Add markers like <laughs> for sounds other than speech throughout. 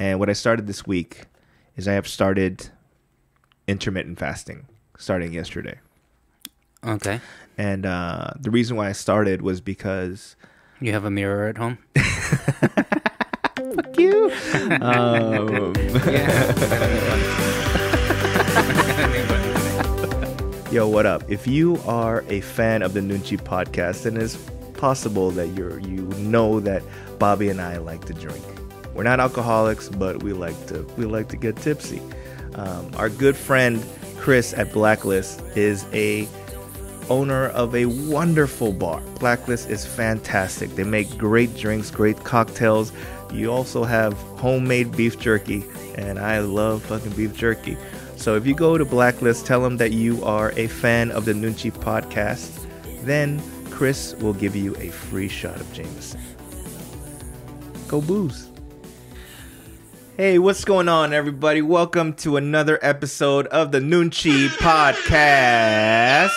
And what I started this week is I have started intermittent fasting starting yesterday. Okay. And uh, the reason why I started was because You have a mirror at home? <laughs> fuck you. um, <laughs> yo, what up? If you are a fan of the Nunchi podcast, then it's possible that you're you know that Bobby and I like to drink. We're not alcoholics, but we like to we like to get tipsy. Um, our good friend Chris at Blacklist is a owner of a wonderful bar. Blacklist is fantastic. They make great drinks, great cocktails. You also have homemade beef jerky, and I love fucking beef jerky. So if you go to Blacklist, tell them that you are a fan of the Nunchi podcast, then Chris will give you a free shot of Jameson. Go booze. Hey, what's going on, everybody? Welcome to another episode of the Nunchi podcast.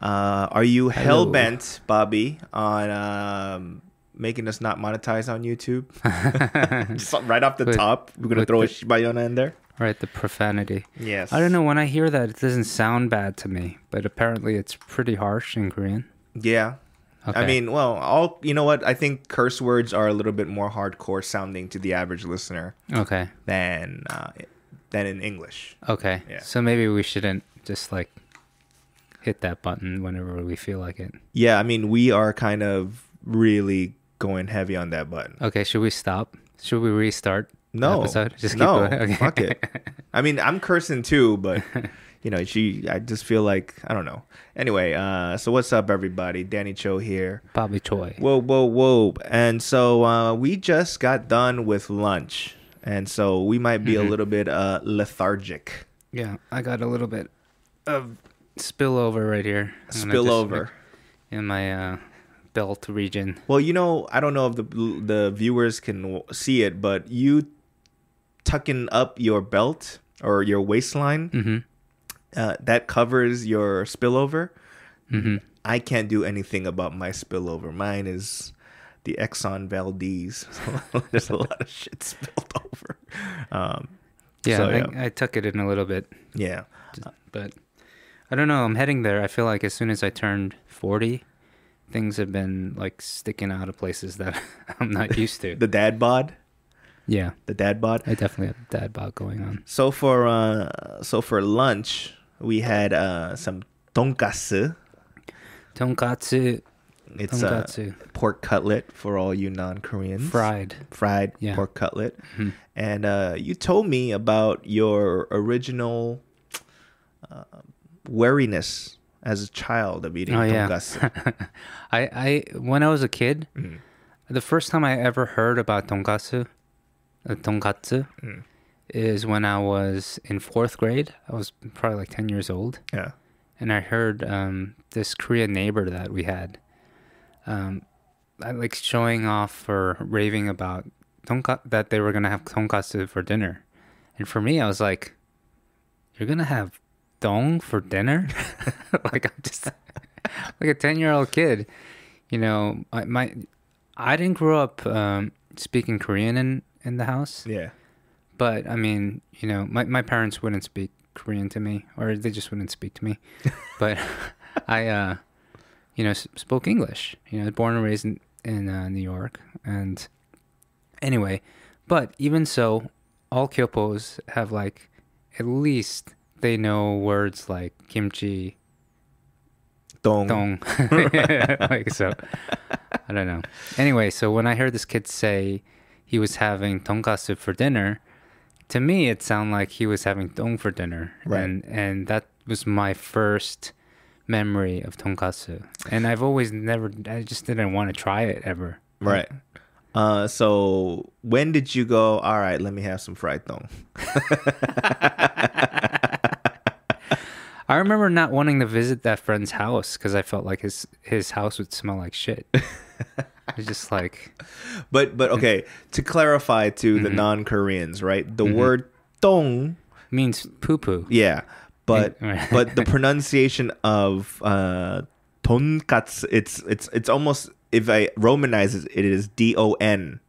Uh, are you hell bent, Bobby, on um, making us not monetize on YouTube? <laughs> Just right off the With- top, we're gonna throw a Shibayona in there. right, the profanity. Yes. I don't know. When I hear that, it doesn't sound bad to me, but apparently it's pretty harsh in Korean. Yeah. I mean, well, all you know what? I think curse words are a little bit more hardcore sounding to the average listener Okay. than uh, than in English. Okay. Yeah. So maybe we shouldn't just like hit that button whenever we feel like it. Yeah, I mean, we are kind of really going heavy on that button. Okay. Should we stop? Should we restart? the No, Episode? Just no. <laughs> Okay. fuck it. I mean, I'm cursing too, but <laughs> you know, she. I just feel like I don't know. Anyway, uh, so what's up, everybody? Danny Cho here. Bobby Choy. Whoa, whoa, whoa! And so uh, we just got done with lunch, and so we might be Mm-hmm. a little bit uh, lethargic. Yeah, I got a little bit of spillover right here. I'm gonna just- Spillover. in my uh, belt region. Well, you know, I don't know if the the viewers can w- see it, but you tucking up your belt or your waistline Mm-hmm. Uh, that covers your spillover. Mm-hmm. I can't do anything about my spillover. Mine is the Exxon Valdez. <laughs> <laughs> There's a lot of shit spilled <laughs> over. Um, Yeah, So, I, yeah. I tuck it in a little bit, yeah. but I don't know. I'm heading there. I feel like as soon as I turned 40, things have been like sticking out of places that I'm not used to. The dad bod. yeah, The dad bod. I definitely have the dad bod going on. So for uh, so for lunch, we had uh, some tonkatsu. Tonkatsu, It's a pork cutlet for all you non-Koreans. fried. fried Yeah. pork cutlet. Mhm. And uh, you told me about your original uh, wariness as a child of eating Oh yeah. tonkatsu. <laughs> I I when I was a kid, Mhm. the first time I ever heard about tonkatsu, uh, tonkatsu, Mm. Is when I was in fourth grade. I was probably like ten years old. yeah. and I heard um, this Korean neighbor that we had, um, like showing off or raving about tonka that they were gonna have tonkatsu for dinner, and for me, I was like, "You're gonna have dong for dinner?" <laughs> like I'm just <laughs> like a ten year old kid, you know. My, my I didn't grow up um, speaking Korean in in the house, Yeah. But I mean, you know, my, my parents wouldn't speak Korean to me, or they just wouldn't speak to me. <laughs> but <laughs> I, uh, you know, s- spoke English. You know, born and raised in, in uh, New York, and anyway, but even so, all kyopos have like at least they know words like kimchi, Dong. dong, <laughs> like so. I don't know. Anyway, so when I heard this kid say he was having tonkatsu for dinner, to me it sounded like he was having dong for dinner, Right. and and that was my first memory of tonkatsu. And I've always never, I just didn't want to try it ever. Right. Uh, so when did you go? All right, let me have some fried dong. <laughs> I remember not wanting to visit that friend's house because I felt like his his house would smell like shit. <laughs> <laughs> it's just like But but okay, to clarify to the Mm-hmm. non-Koreans, right? The word dong, means poo poo. yeah, but <laughs> but the pronunciation of uh tonkatsu, it's it's it's almost if I romanize it, it is D O N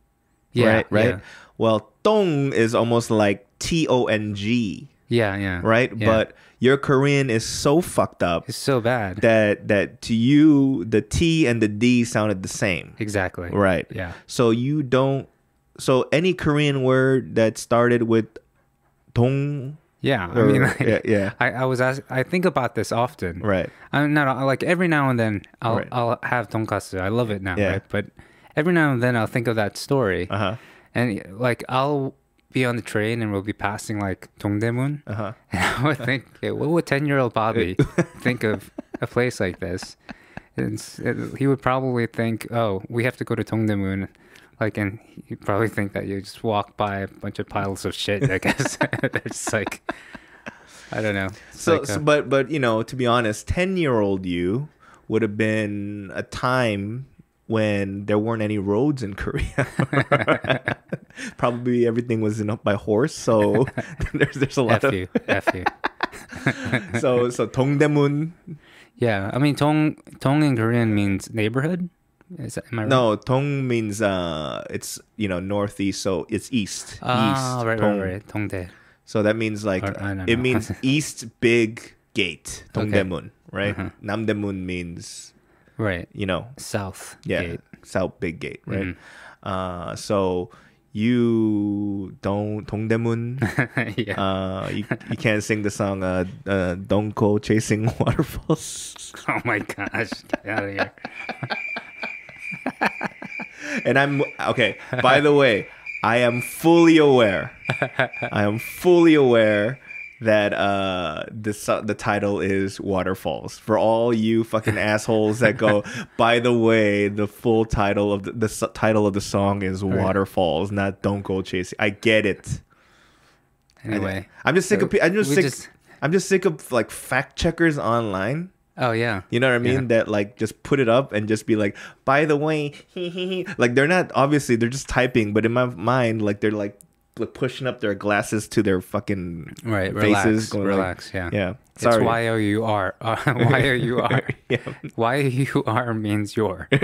Yeah, right? Right. yeah. Well, tong is almost like T O N G, Yeah, yeah. right? Yeah. But your Korean is so fucked up it's so bad. that that to you the T and the D sounded the same, exactly. right? Yeah. So you don't. So any Korean word that started with dong, Yeah. I mean, <laughs> like, yeah, yeah, I, I was ask, I think about this often. right, I'm not like every now and then I'll Right. I'll have tonkatsu. I love it now, Yeah. right? But every now and then I'll think of that story, uh huh, and like I'll be on the train and we'll be passing like Dongdaemun, uh huh. <laughs> and I would think, okay, what would ten year old Bobby <laughs> think of a place like this? And it- he would probably think, oh, we have to go to Dongdaemun. Like, and he'd probably think that you just walk by a bunch of piles of shit. I <laughs> guess it's like, I don't know. So, like, so uh, but but you know, to be honest, ten year old you would have been a time when there weren't any roads in Korea. <laughs> Probably everything was in, by horse, so <laughs> <laughs> there's there's a lot F of you, F you. so so Dongdaemun. Yeah, I mean, Tong Tong in Korean means neighborhood. Is that, am I right? No, Tong means uh, it's you know northeast, so it's east. Ah, east. right, Tong. right, right. Tongdae. So that means like Or- it means east big gate. Okay. Dongdaemun, right? Uh-huh. Namdaemun means Right. you know South. yeah Gate. south big gate right Mhm. uh so you don't dongdaemun <laughs> yeah. uh you, you can't sing the song uh, uh don't go chasing <laughs> waterfalls <laughs> oh my gosh. Get out of here. and i'm okay by the way i am fully aware i am fully aware that uh the the title is waterfalls for all you fucking assholes that go <laughs> by the way the full title of the, the su- title of the song is waterfalls not don't go chasing i get it Anyway. i'm just sick of pe- i'm just sick just- i'm just sick of like fact checkers online Oh yeah. you know what I mean? Yeah. That like just put it up and just be like, by the way, <laughs> like they're not obviously they're just typing, but in my mind, like they're like pushing up their glasses to their fucking Right. faces. Relax. going like- relax. yeah. yeah. It's Sorry. Y O U R. Uh, Y O U R. Y O U R means your. <laughs>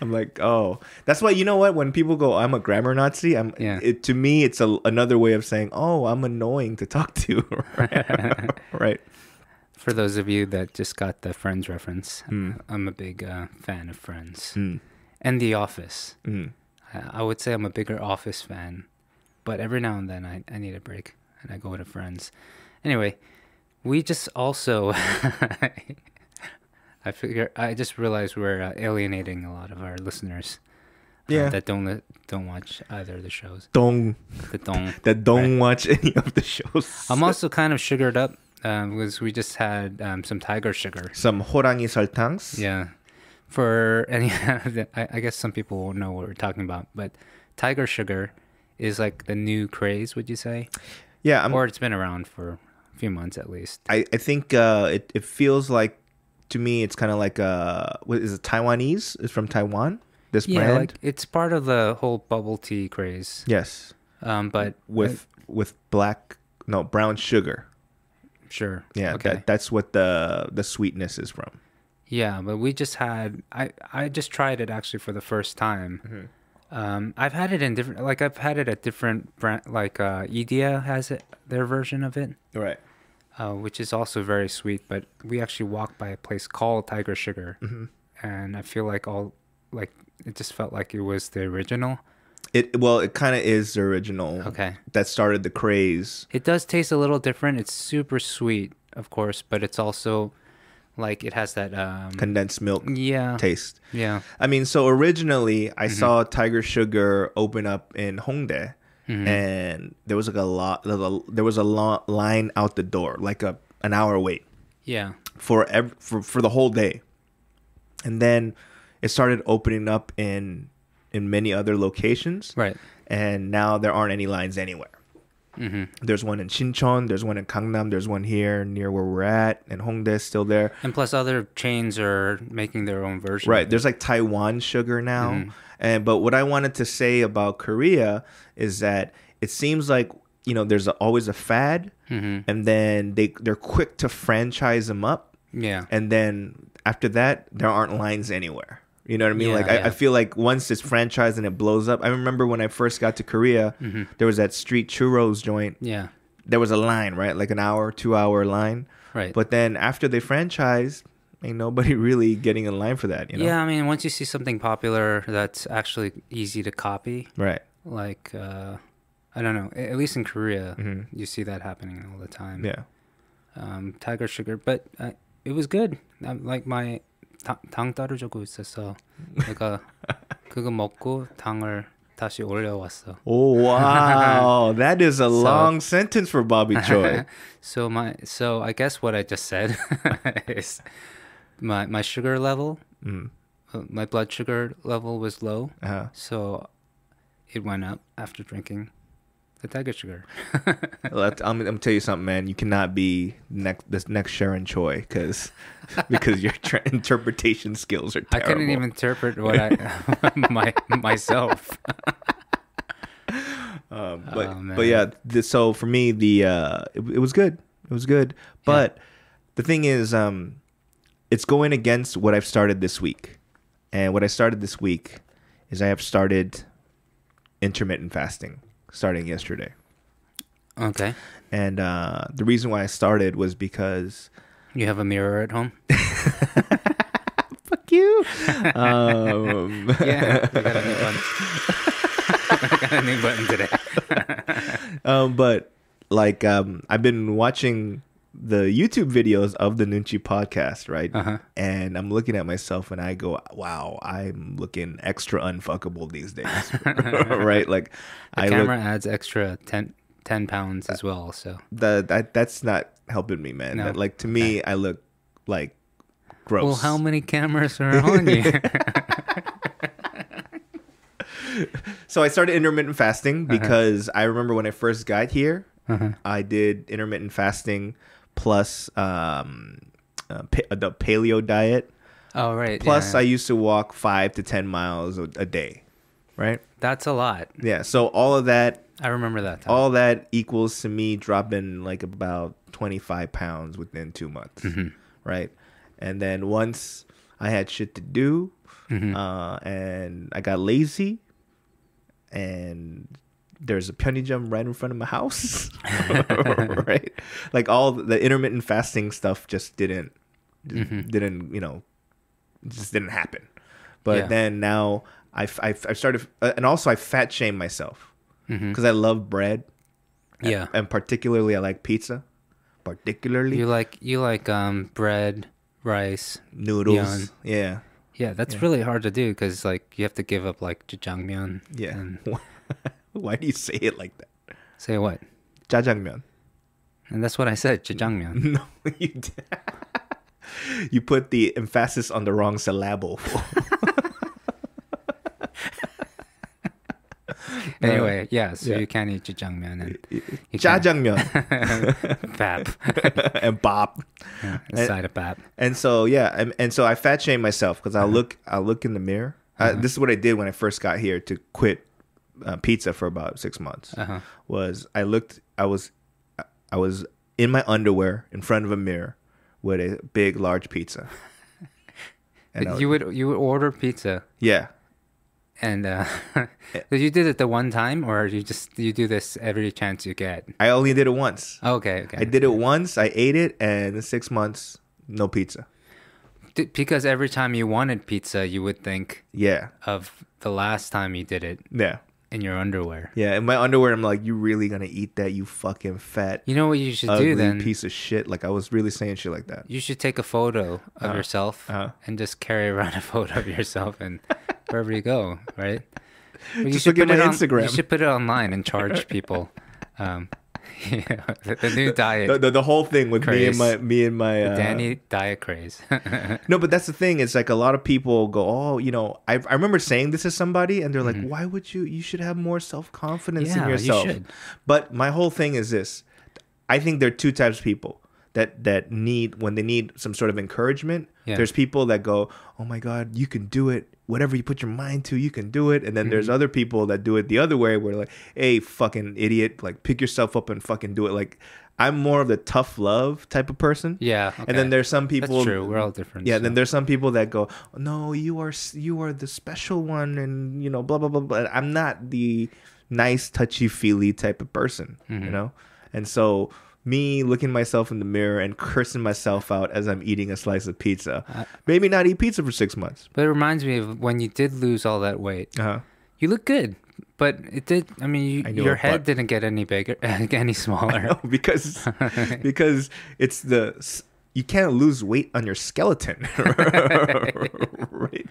I'm like, oh, that's why you know what? When people go, I'm a grammar Nazi. I'm. Yeah. It, to me, it's a, another way of saying, oh, I'm annoying to talk to. right. <laughs> right. For those of you that just got the Friends reference, Hmm. I'm a big uh, fan of Friends Mm. and The Office. Mm. I would say I'm a bigger Office fan, but every now and then I, I need a break and I go to friends. Anyway, we just also. <laughs> I figure I just realized we're uh, alienating a lot of our listeners. Uh, yeah. that don't don't watch either of the shows. Don't that don't <laughs> that don't right? watch any of the shows. I'm also kind of sugared up um, because we just had um, some tiger sugar, some horangi saltangs. Yeah, for any, <laughs> I, I guess some people won't know what we're talking about, but tiger sugar is like the new craze, would you say? Yeah. I'm, or it's been around for a few months at least. I, I think uh, it, it feels like to me it's kind of like uh what is it Taiwanese? It's from Taiwan. This Yeah, brand. like it's part of the whole bubble tea craze. yes, Um, but with with black no brown sugar. sure, Yeah, okay, that, that's what the the sweetness is from. Yeah. But we just had I I just tried it actually for the first time. Mm-hmm. Um, I've had it in different like I've had it at different brand like uh, Ediya has it their version of it. Right. uh, which is also very sweet. But we actually walked by a place called Tiger Sugar, Mm-hmm. and I feel like all like it just felt like it was the original. It well, it kind of is the original. Okay, That started the craze. it does taste a little different. It's super sweet, of course, but it's also like it has that um Condensed milk yeah taste. yeah I mean, so originally I Mm-hmm. saw Tiger Sugar open up in Hongdae, Mm-hmm. and there was like a lot. There was a long line out the door, like a an hour wait. yeah for ev- for for the whole day, and then it started opening up in in many other locations, right and now there aren't any lines anywhere. Hmm There's one in Shincheon, there's one in Gangnam, there's one here near where we're at, and Hongdae is still there. and plus other chains are making their own version Right. There's like Taiwan sugar now. Mm-hmm. And but what I wanted to say about Korea is that it seems like, you know, there's a, always a fad Mhm. and then they they're quick to franchise them up yeah and then after that there aren't lines anywhere. You know what I mean? Yeah, like I, yeah. I feel like once it's franchised and it blows up. I remember when I first got to Korea, Mm-hmm. there was that street churros joint. Yeah. There was a line, right? Like an hour, two hour line. Right. But then after they franchised, ain't nobody <laughs> really getting in line for that. You know? Yeah, I mean, once you see something popular that's actually easy to copy, Right. like uh, I don't know, at least in Korea, Mhm. you see that happening all the time. Yeah. Um, Tiger Sugar, but uh, it was good. Um, like my 당, 당 따로 있어서 내가 그거 먹고 당을 다시 올려왔어. Oh <laughs> wow, that is a so, long sentence for Bobby Choy. <laughs> so my so I guess what I just said <laughs> is my my sugar level, mm. Uh, my blood sugar level was low, uh-huh. so it went up after drinking the tiger sugar. Let, I'm, I'm gonna tell you something, man. You cannot be next this next Sharon Choi because <laughs> because your tra- interpretation skills are terrible. I couldn't even interpret what I <laughs> my myself. <laughs> Um, but Oh, man. but yeah, the, so for me, the uh, it, it was good. It was good. But the thing is, um, it's going against what I've started this week, and what I started this week is I have started intermittent fasting starting yesterday. Okay, And uh, the reason why I started was because you have a mirror at home. <laughs> fuck you. um, <laughs> Yeah, we got a new button. <laughs> I got a new button today. um, but like um, I've been watching the YouTube videos of the Nunchi podcast, right? Uh-huh. And I'm looking at myself and I go, "Wow, I'm looking extra unfuckable these days." <laughs> <laughs> right? Like The I camera look adds extra 10, 10 pounds as well. So that, that that's not helping me, man. No. That, like to me, I look like gross. well, how many cameras are <laughs> on you? So I started intermittent fasting Uh-huh. because I remember when I first got here, I did intermittent fasting plus um, uh, pa- the paleo diet. oh right. Plus, yeah. I used to walk five to ten miles a, a day, right? that's a lot. Yeah. So all of that, I remember that. Time. all that equals to me dropping like about twenty five pounds within two months, right? And then once I had shit to do, uh, and I got lazy, and there's a Pyeongjam right in front of my house, <laughs> <laughs> right? Like all the intermittent fasting stuff just didn't, didn't you know, just didn't happen. But Yeah. then now I I I started, uh, and also I fat shame myself because I love bread, yeah. and particularly I like pizza, particularly You like you like um bread, rice. noodles. Beyond. Yeah, Yeah, that's really hard to do because like you have to give up like jjajangmyeon. yeah. And <laughs> <laughs> Why do you say it like that? say what? Jajangmyeon. And that's what I said, jjajangmyeon. <laughs> No, you <laughs> did. you put the emphasis on the wrong syllable. anyway, uh, yeah. So yeah. you can't eat jjajangmyeon and you Jajangmyeon bap. and bop. yeah, side of bap. And so yeah, and, and so I fat shame myself because I uh-huh. look I look in the mirror. I, uh-huh. this is what I did when I first got here to quit uh, pizza for about six months. Uh-huh. Was I looked I was I was in my underwear in front of a mirror with a big large pizza. <laughs> And you would you would order pizza yeah, and uh <laughs> <laughs> you did it the one time or you just you do this every chance you get? I only did it once. Okay, okay. I did it once. I ate it, and in six months, no pizza. Because every time you wanted pizza, you would think Yeah, of the last time you did it yeah, in your underwear. yeah. In my underwear, I'm like, you really gonna eat that? You fucking fat, You know what you should do then? piece of shit. Like I was really saying shit like that. You should take a photo of yourself uh-huh. and just carry around <laughs> a photo of yourself and <laughs> wherever you go, right? You Just should look at put it on- Instagram. You should put it online and charge <laughs> people. Um, you <laughs> know, the, the new diet, The, the, the whole thing with me and my me and my uh, Danny diet craze. <laughs> No, but that's the thing. It's like a lot of people go, oh, you know, I, I remember saying this to somebody, and they're like, why would you? You should have more self confidence Mm-hmm. Yeah, in you yourself. should. But my whole thing is this: I think there are two types of people that that need when they need some sort of encouragement. Yeah. There's people that go, oh my god, you can do it. Whatever you put your mind to, you can do it. And then there's Mm-hmm. other people that do it the other way, where like, hey, fucking idiot, like pick yourself up and fucking do it. Like, I'm more of the tough love type of person. Yeah. And then there's some people. That's true. We're all different. Yeah, so. then there's some people that go, "No, you are you are the special one," and you know, blah blah blah. But I'm not the nice, touchy feely type of person, you Mhm. know. And so, me looking myself in the mirror and cursing myself out as I'm eating a slice of pizza, I- maybe not eat pizza for six months. But it reminds me of when you did lose all that weight. Uh-huh. You look good, but it did. I mean, you, I your head didn't get any bigger, <laughs> any smaller. No, <laughs> because <laughs> because it's the you can't lose weight on your skeleton, right?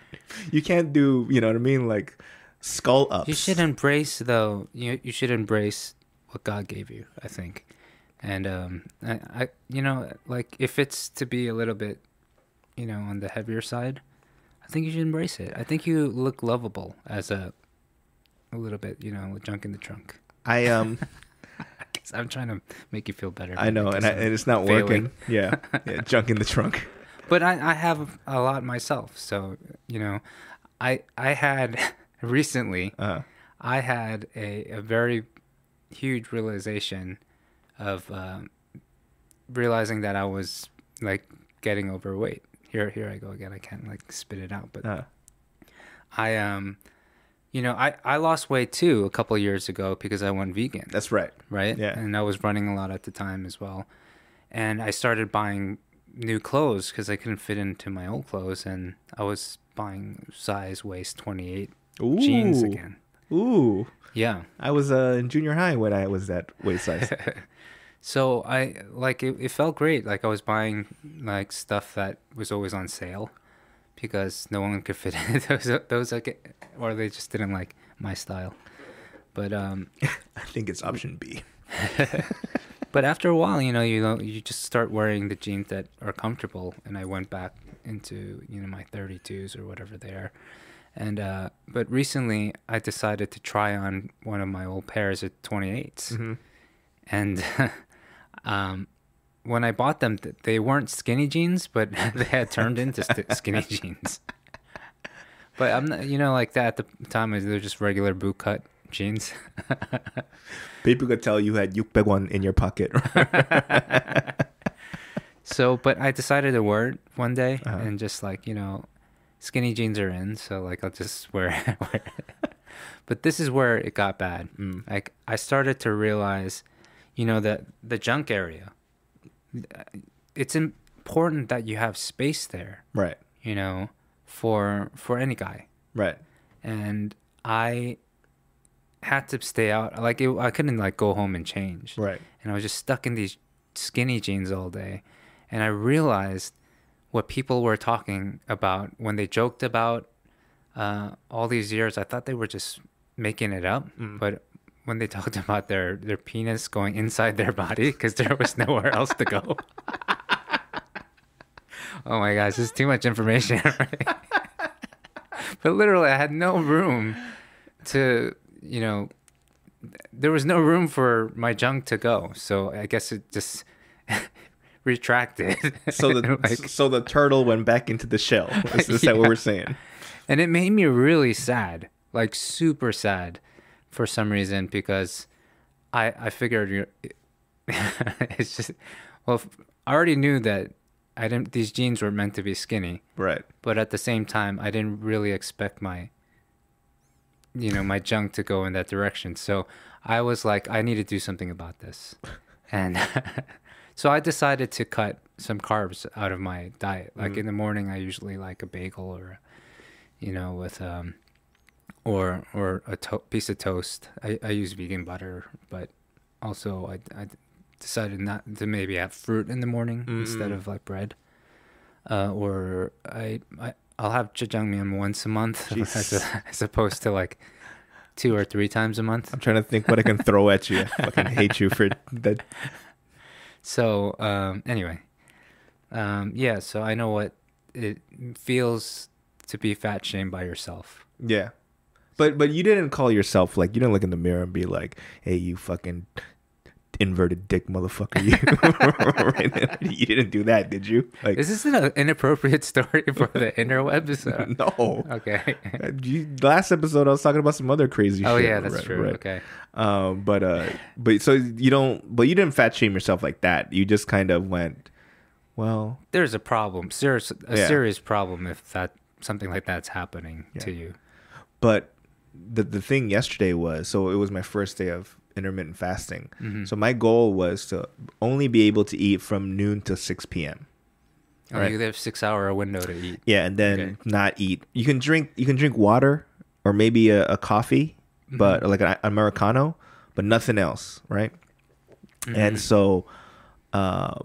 You can't do you know what I mean, like skull ups. You should embrace though. You you should embrace what God gave you. I think, and um, I, I you know like if it's to be a little bit, you know, on the heavier side, I think you should embrace it. I think you look lovable as a, a little bit, you know, junk in the trunk. I um <laughs> Guess I'm trying to make you feel better. I know, and, I, and it's not failing. working. Yeah, <laughs> yeah, junk in the trunk. but I, I have a lot myself. So you know, I I had <laughs> recently Uh, I had a, a very huge realization of um, realizing that I was like getting overweight. Here here I go again. I can't like spit it out, but uh, I um you know, I, I lost weight too a couple of years ago because I went vegan, that's right. right? yeah. And I was running a lot at the time as well. And I started buying new clothes because I couldn't fit into my old clothes. And I was buying size waist 28 Ooh, jeans again. Ooh, Yeah. I was uh, in junior high when I was that waist size. <laughs> So I like it, it felt great. Like I was buying like stuff that was always on sale because no one could fit in <laughs> those those like or they just didn't like my style. But um <laughs> I think it's option B. <laughs> but after a while, you know, you know, you just start wearing the jeans that are comfortable and I went back into, you know, my 32s or whatever they are. And uh but recently I decided to try on one of my old pairs of 28s. Mm-hmm. and um, when I bought them, they weren't skinny jeans, but <laughs> they had turned into st- <laughs> skinny jeans. But I'm not, you know, like that at the time, they're just regular boot cut jeans. <laughs> People could tell you had one in your pocket. So, but I decided to wear it one day Uh-huh. and just like, you know, skinny jeans are in, so like I'll just wear, wear it. But this is where it got bad. Mm. Like I started to realize, you know, that the junk area, it's important that you have space there, right, you know, for for any guy. right. And I had to stay out. Like it, I couldn't like go home and change Right. and I was just stuck in these skinny jeans all day. And I realized what people were talking about when they joked about uh, all these years. I thought they were just making it up, Mm. but when they talked about their their penis going inside their body because there was nowhere else to go. <laughs> oh my gosh, this is too much information. <laughs> Right? but literally, I had no room to, you know, there was no room for my junk to go. So I guess it just <laughs> retracted. So the like, so the turtle went back into the shell. Is, is that what we're saying? and it made me really sad, like super sad, for some reason because I I figured <laughs> it's just well I already knew that I didn't these jeans were meant to be skinny, Right. but at the same time I didn't really expect my you know my junk to go in that direction. So I was like I need to do something about this, <laughs> and <laughs> so I decided to cut some carbs out of my diet. Like Mhm. in the morning, I usually like a bagel or, you know, with um, or or a to- piece of toast. I, I use vegan butter, but also I, I decided not to maybe have fruit in the morning instead Mm. of like bread. Uh, or I, I I'll have jjajangmyeon once a month <laughs> as, a, as opposed to like two or three times a month. I'm trying to think what I can throw at you. I fucking hate you for that. So um, anyway, um, yeah. So I know what it feels to be fat shamed by yourself. Yeah. But but you didn't call yourself like you didn't look in the mirror and be like, "Hey, you fucking inverted dick motherfucker. You, <laughs> you didn't do that, did you? Like, Is this an inappropriate <laughs> story for the interwebs? Uh, <laughs> no. Okay. Last episode, I was talking about some other crazy Oh shit. yeah, that's right, true. right. Okay. Um, but uh, but so you don't, but you didn't fat shame yourself like that. You just kind of went, well, There's a problem, serious, a Yeah. serious problem if that something like that's happening to you. but the the thing yesterday was so it was my first day of intermittent fasting. Mhm. So my goal was to only be able to eat from noon to six p.m. Oh, Right. you have six hour window to eat. Yeah, and then Okay. not eat. You can drink. You can drink water or maybe a, a coffee, Mm-hmm. but like an americano, but nothing else, right? Mm-hmm. And so, uh,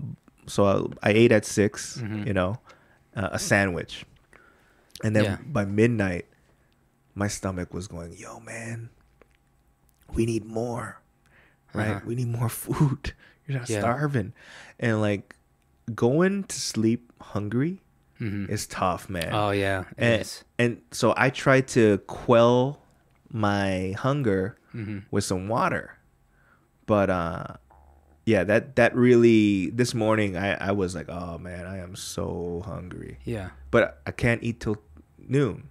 so I, I ate at 6 Mhm. You know, uh, a sandwich, and then Yeah. by midnight, my stomach was going, "Yo, man, we need more, right? Uh-huh. We need more food. <laughs> You're not Yeah. starving." And like going to sleep hungry Mhm. is tough, man. Oh yeah, and, and so I tried to quell my hunger Mhm. with some water. But uh yeah, that that really this morning I I was like, "Oh man, I am so hungry." Yeah, But I can't eat till noon.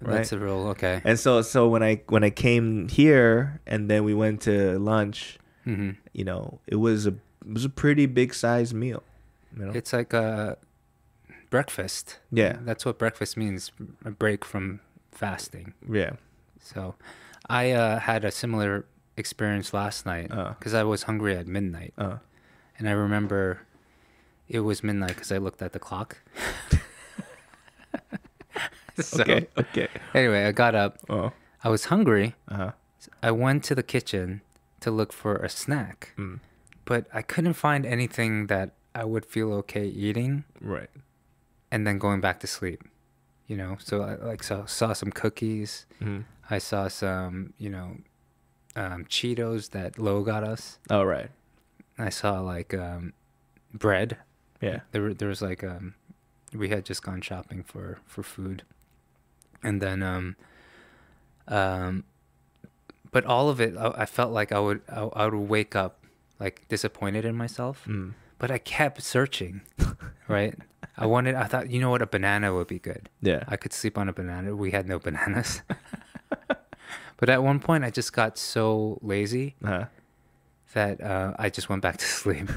Right? that's a rule. okay. And so so when I when I came here and then we went to lunch, hmm you know, it was a it was a pretty big size meal, you know. It's like a breakfast. Yeah. that's what breakfast means. A break from fasting. yeah. So, I uh, had a similar experience last night Uh. because I was hungry at midnight, Uh and I remember it was midnight because I looked at the clock. <laughs> <laughs> so, okay. Okay. Anyway, I got up. Oh. I was hungry. Uh-huh. I went to the kitchen to look for a snack, Mm. but I couldn't find anything that I would feel okay eating Right. and then going back to sleep. You know, so I like saw saw some cookies. Mhm. I saw some, you know, um, Cheetos that Lo got us. Oh right. I saw like um, bread. Yeah. There, there was like um, we had just gone shopping for for food, and then um, um, but all of it, I, I felt like I would I, I would wake up like disappointed in myself, Mm. but I kept searching, <laughs> right? I wanted, I thought, you know what, a banana would be good. Yeah. I could sleep on a banana. We had no bananas. <laughs> but at one point, I just got so lazy Uh-huh. that uh, I just went back to <laughs> sleep.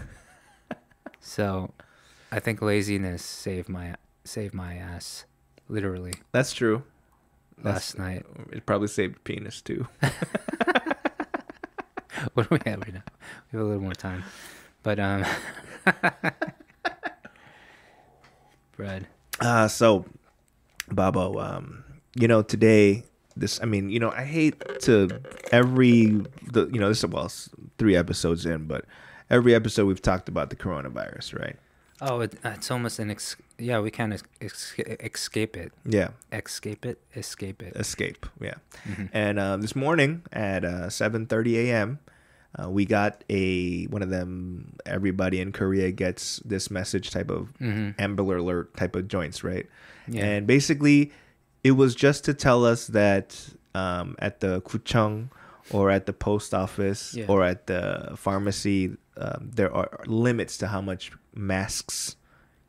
so, I think laziness saved my saved my ass, literally That's true. Last night. It probably saved penis too. <laughs> What do we have right now? We have a little more time, but um, <laughs> bread. Uh so Babo, um, you know, today this I mean, you know, I hate to every the you know, this is well three episodes in, but every episode we've talked about the coronavirus, right? Oh, it, it's almost an ex- yeah. We can't ex- ex- escape it. Yeah. Escape it. Escape it. Escape. Yeah. Mhm. And uh, this morning at uh, 7:30 a.m., uh, we got a one of them. Everybody in Korea gets this message type of Mhm. Amber Alert type of joints, right? Yeah. And basically, it was just to tell us that um, at the kuchung or at the post office Yeah. or at the pharmacy, um, there are limits to how much masks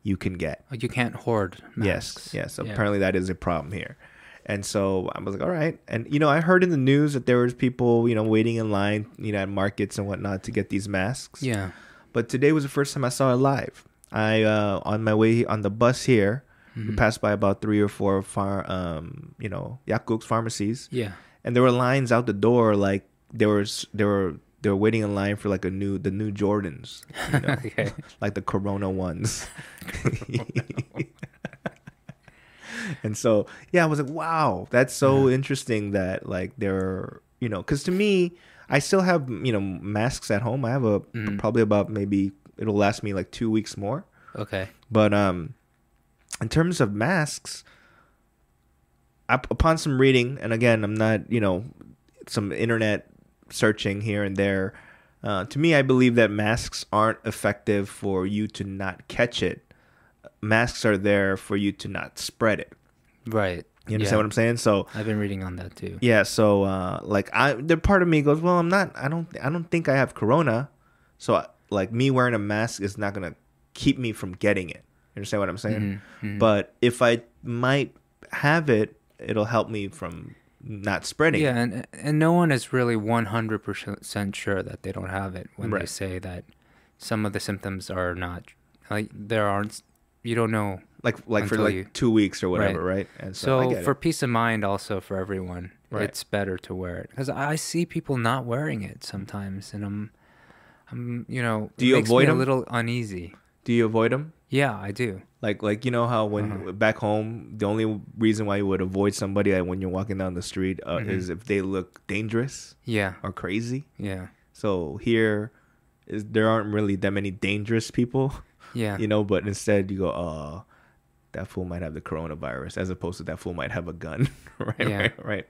you can get. You can't hoard masks. Yes, yes. Yeah. Apparently, that is a problem here. And so I was like, all right. And you know, I heard in the news that there was people, you know, waiting in line, you know, at markets and whatnot to get these masks. Yeah. But today was the first time I saw it live. I uh, on my way on the bus here, Mm-hmm. we passed by about three or four far, um, you know, Yakuk's pharmacies, Yeah. and there were lines out the door. Like there was, there were, they were waiting in line for like a new, the new Jordans, you <laughs> know, okay. like the Corona ones. <laughs> and so, yeah, I was like, wow, that's so interesting that like they're, you know, because to me, I still have you know masks at home. I have a Mhm. probably about maybe it'll last me like two weeks more. Okay. But um, in terms of masks, up, upon some reading, and again, I'm not you know some internet searching here and there. Uh, to me, I believe that masks aren't effective for you to not catch it. Masks are there for you to not spread it. Right. You understand Yeah. what I'm saying? So I've been reading on that too. yeah, so uh, like I, the part of me goes, well, I'm not. I don't. I don't think I have corona. So I- like me wearing a mask is not gonna keep me from getting it. You understand what I'm saying? Mhm, mhm. But if I might have it, it'll help me from not spreading. Yeah, and and no one is really one hundred percent sure that they don't have it when they say that some of the symptoms are not like there aren't. You don't know. like like for like you- two weeks or whatever, right? And so, So for it. peace of mind, also for everyone, Right. it's better to wear it because I see people not wearing it sometimes, and I'm, I'm, you know, Do you avoid me a little uneasy. do you avoid them? Yeah, I do. Like like you know how when Uh-huh. back home the only reason why you would avoid somebody like when you're walking down the street uh, Mhm. is if they look dangerous Yeah, or crazy. yeah, So here is there aren't really that many dangerous people, <laughs> yeah. you know, but instead you go, oh, that fool might have the coronavirus, as opposed to that fool might have a gun. <laughs> right, Yeah. right, right.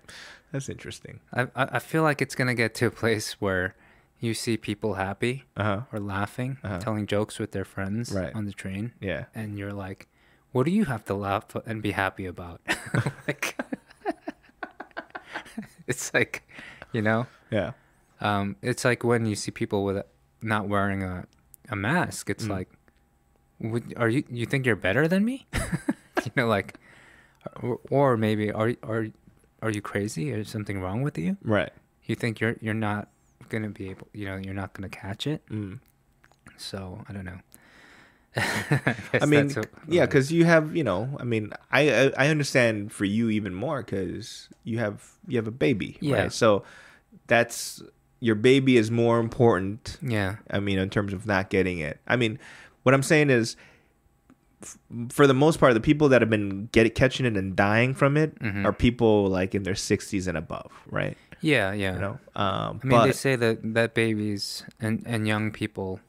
That's interesting. I, I I feel like it's gonna get to a place where you see people happy Uh huh. or laughing, Uh-huh. telling jokes with their friends Right. on the train, Yeah. and you're like, "What do you have to laugh and be happy about?" <laughs> <laughs> like, <laughs> it's like, you know, Yeah. um, it's like when you see people with not wearing a a mask. It's Mm. like, would, are you you think you're better than me? you know, like, or, or maybe are are are you crazy? Is something wrong with you? Right. You think you're you're not gonna be able, you know, you're not gonna catch it. Mm. So I don't know. <laughs> I mean, that's what- yeah, because you have, you know, I mean, I I, I understand for you even more because you have you have a baby, Yeah. right? So that's your baby is more important. yeah, I mean, in terms of not getting it. I mean, what I'm saying is, f- for the most part, the people that have been get catching it and dying from it Mhm. are people like in their 60s and above, right? Yeah, yeah. You know, um, I mean, but they say that that babies and and young people,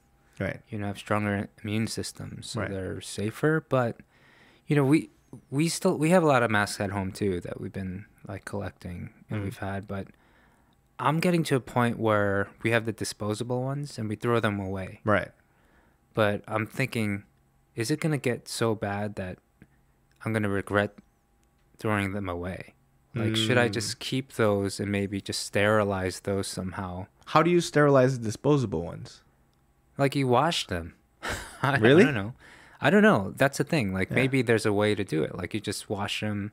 right, you know, have stronger immune systems, so Right. they're safer. But you know, we we still we have a lot of masks at home too that we've been like collecting and Mhm. we've had, but. I'm getting to a point where we have the disposable ones and we throw them away. right, but I'm thinking, is it gonna get so bad that I'm gonna regret throwing them away? Like, should I Mm. just keep those and maybe just sterilize those somehow? How do you sterilize the disposable ones? Like you wash them? <laughs> I, Really? I don't know. I don't know. That's the thing. Like Yeah. maybe there's a way to do it. Like you just wash them,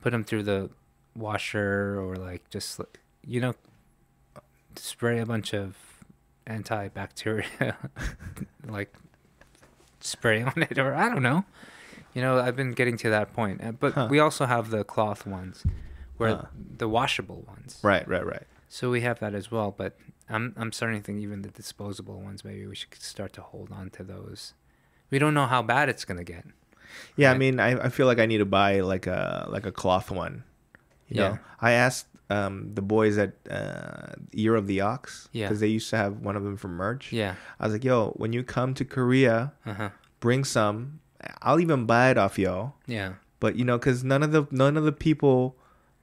put them through the washer, or like just you know, spray a bunch of antibacterial <laughs> like spray on it or I don't know. You know, I've been getting to that point. Uh, But Huh. we also have the cloth ones where Huh. the washable ones. Right, right, right. So we have that as well, but I'm I'm starting to think even the disposable ones maybe we should start to hold on to those. We don't know how bad it's going to get. Yeah, I mean, I, I feel like I need to buy like a like a cloth one. You know? Yeah. I asked um, the boys at uh, Year of the Ox Yeah. because they used to have one of them for merch. Yeah. I was like, "Yo, when you come to Korea, Uh-huh. bring some. I'll even buy it off y'all." Yeah. But you know, because none of the none of the people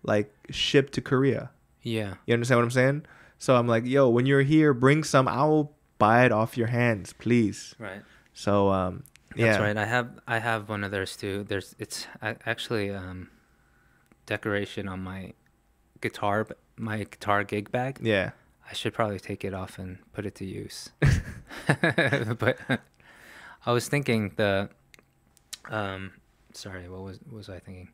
like ship to Korea. Yeah. You understand what I'm saying? So I'm like, "Yo, when you're here, bring some. I will buy it off your hands, please." Right. So um, yeah, That's right. I have I have one of those too. There's it's actually um decoration on my guitar my guitar gig bag. Yeah. I should probably take it off and put it to use. <laughs> <laughs> but <laughs> I was thinking the um sorry, what was what was I thinking?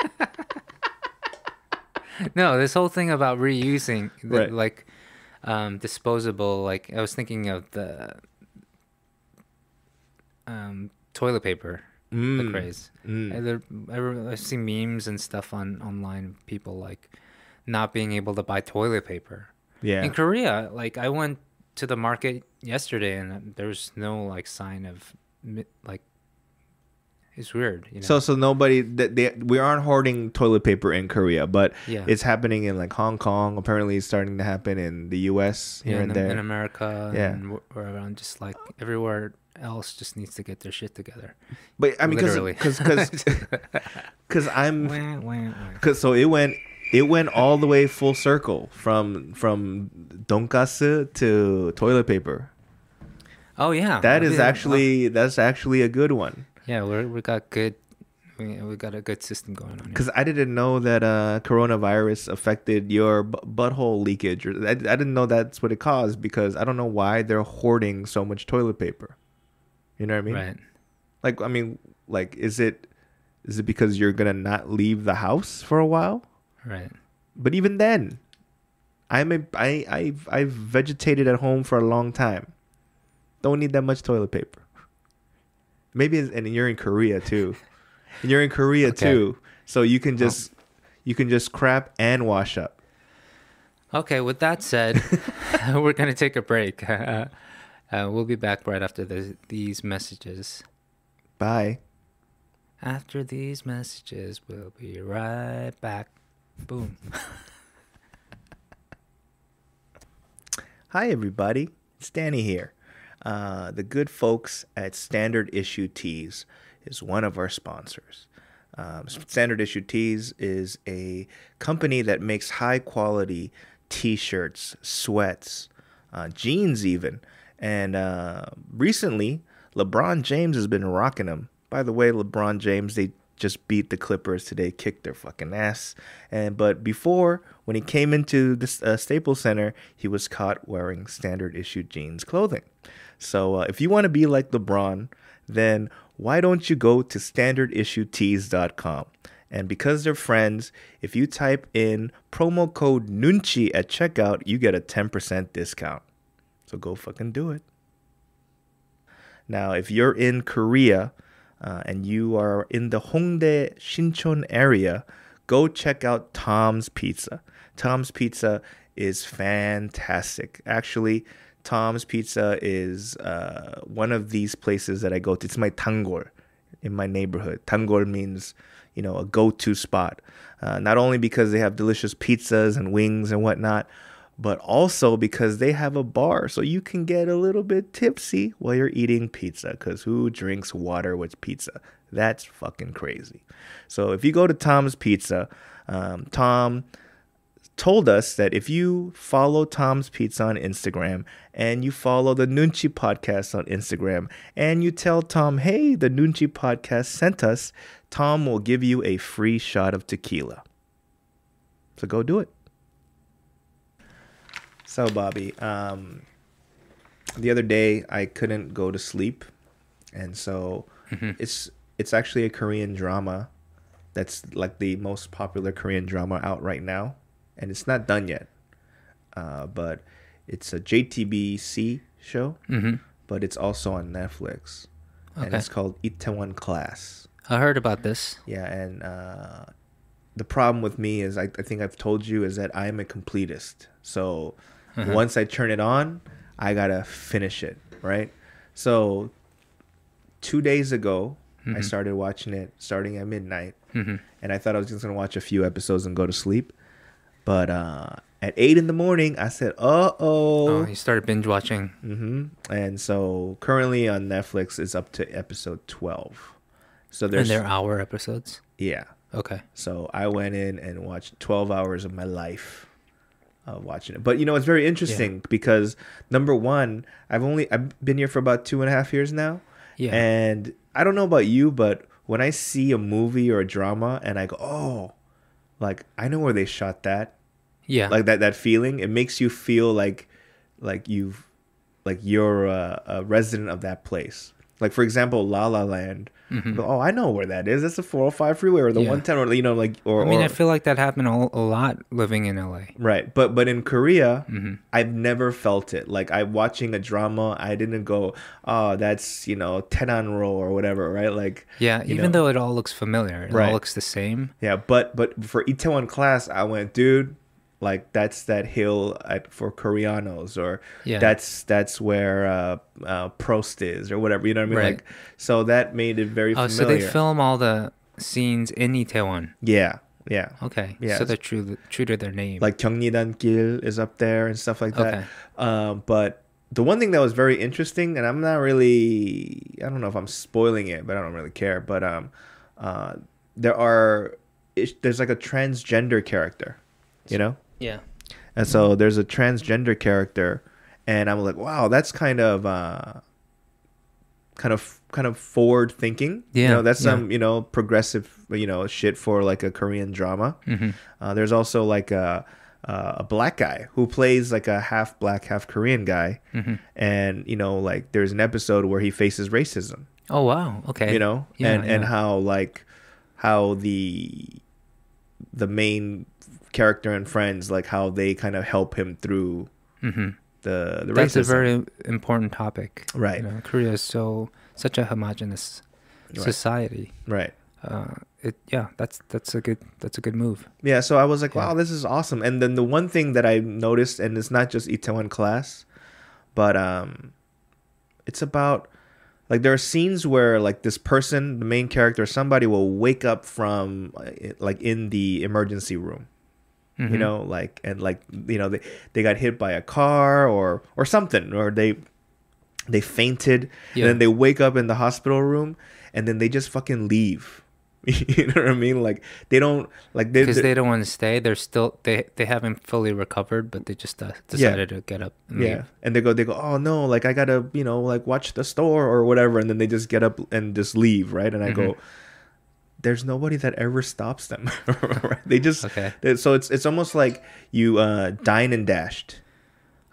<laughs> no, this whole thing about reusing the, Right. like um disposable like I was thinking of the um toilet paper the Mm, craze. mm. I re- I see memes and stuff on online. People like not being able to buy toilet paper Yeah. in Korea. Like I went to the market yesterday, and there was no like sign of like. It's weird, you know. So so nobody that they, we aren't hoarding toilet paper in Korea, but Yeah. it's happening in like Hong Kong. Apparently, it's starting to happen in the U.S. here yeah, and in, there. in America, Yeah. and wh- around, just like everywhere else, just needs to get their shit together. but I mean, because because because <laughs> I'm because so it went it went all the way full circle from from donkasu to toilet paper. Oh yeah, That oh, is Yeah, actually that's actually a good one. Yeah. We we got good. we we got a good system going on. Because I didn't know that uh, coronavirus affected your b- butthole leakage. I, I didn't know that's what it caused because I don't know why they're hoarding so much toilet paper. You know what I mean? Right. Like, I mean, like, is it is it because you're gonna not leave the house for a while? Right. But even then, I'm a I I've I've vegetated at home for a long time. Don't need that much toilet paper. Maybe and you're in Korea too. And you're in Korea <laughs> Okay. too, so you can just you can just crap and wash up. Okay. With that said, <laughs> we're gonna take a break. <laughs> Uh, uh, we'll be back right after the, these messages. Bye. After these messages, we'll be right back. Boom. Hi everybody, it's Danny here. Uh, the good folks at Standard Issue Tees is one of our sponsors. Um, Standard Issue Tees is a company that makes high quality T-shirts, sweats, uh, jeans, even. And uh, recently, LeBron James has been rocking them. By the way, LeBron James, they just beat the Clippers today, kicked their fucking ass. And but before, when he came into the uh, Staples Center, he was caught wearing standard issue jeans clothing. So uh, if you want to be like LeBron, then why don't you go to standardissuetees.com? And because they're friends, if you type in promo code Nunchi at checkout, you get a 10% discount. So go fucking do it. Now, if you're in Korea uh, and you are in the Hongdae Shinchon area, go check out Tom's Pizza. Tom's Pizza is fantastic. Actually, Tom's Pizza is uh, one of these places that I go to. It's my tangor in my neighborhood. Tangor means, you know, a go-to spot. Uh, not only because they have delicious pizzas and wings and whatnot, but also because they have a bar so you can get a little bit tipsy while you're eating pizza because who drinks water with pizza that's fucking crazy so if you go to tom's pizza um, tom told us that if you follow tom's pizza on instagram and you follow the nunchi podcast on instagram and you tell tom hey the nunchi podcast sent us tom will give you a free shot of tequila. So go do it. So, Bobby, um, the other day I couldn't go to sleep, and so it's it's actually a Korean drama that's like the most popular Korean drama out right now, and it's not done yet. Uh, but it's a JTBC show, Mm-hmm. but it's also on Netflix, and it's called Itaewon Class. I heard about this. Yeah, and uh, the problem with me is I, I think I've told you is that I'm a completist. So once I turn it on, I gotta finish it, right? So two days ago, I started watching it starting at midnight, Mm-hmm. and I thought I was just gonna watch a few episodes and go to sleep. But uh, at eight in the morning, I said, "Uh Oh, oh." you started binge watching. Mm-hmm. And so currently on Netflix, it's up to episode twelve. So there's And they're hour episodes. yeah. Okay. So I went in and watched 12 hours of my life uh, watching it. But you know, it's very interesting because number one, I've only I've been here for about two and a half years now, Yeah. and I don't know about you, but when I see a movie or a drama and I go, oh, like I know where they shot that, yeah. like that that feeling, it makes you feel like like you've like you're a, a resident of that place. Like for example, La La Land. Mhm. Oh, I know where that is. That's the 405 freeway or the Yeah. 110 or you know like or I mean, or, I feel like that happened a, a lot living in LA. right. But but in Korea, Mhm. I've never felt it. Like I'm watching a drama, I didn't go, "Oh, that's, you know, Tenanro or whatever," right? Like Yeah, even know. though it all looks familiar, it Right. all looks the same. Yeah, but but for Itaewon class, I went, dude, like that's that hill at, for Koreanos, or Yeah. that's that's where uh, uh, Prost is, or whatever. You know what I mean? Right. Like, so that made it very Oh, familiar. so they film all the scenes in Itaewon. yeah, yeah. Okay. Yeah. So they're true true to their name. Like Gyeongnidan Gil is up there and stuff like that. Okay. Um, but the one thing that was very interesting, and I'm not really, I don't know if I'm spoiling it, but I don't really care. But um, uh, there are, there's like a transgender character, you know. Yeah. And so there's a transgender character, and I'm like, wow, that's kind of uh, kind of kind of forward thinking. you Yeah, know that's yeah. some you know progressive you know shit for like a Korean drama. Mm-hmm. Uh, there's also like a uh, a black guy who plays like a half black half Korean guy, Mm-hmm. and you know like there's an episode where he faces racism. Oh wow. Okay. You know, Yeah, and and how like how the the main character and friends like how they kind of help him through Mhm. the the That's racism. a very important topic. Right. You know, Korea is so such a homogenous Right. society. right. Uh, it yeah, that's that's a good that's a good move. Yeah, so I was like, Yeah. wow, this is awesome. And then the one thing that I noticed, and it's not just Itaewon class, but um, it's about like there are scenes where like this person, the main character, somebody will wake up from like in the emergency room, you Mhm. know, like and like you know they they got hit by a car or or something, or they they fainted, Yeah. and then they wake up in the hospital room, and then they just fucking leave. <laughs> you know what I mean? Like they don't like they, because they don't want to stay. They're still they they haven't fully recovered, but they just uh, decided to get up. And Yeah, leave. and they go, they go, oh no, like I gotta, you know, like watch the store or whatever, and then they just get up and just leave, right? And I go, Mm-hmm. There's nobody that ever stops them, <laughs> right? They just, Okay. they- so it's it's almost like you uh, dine and dashed.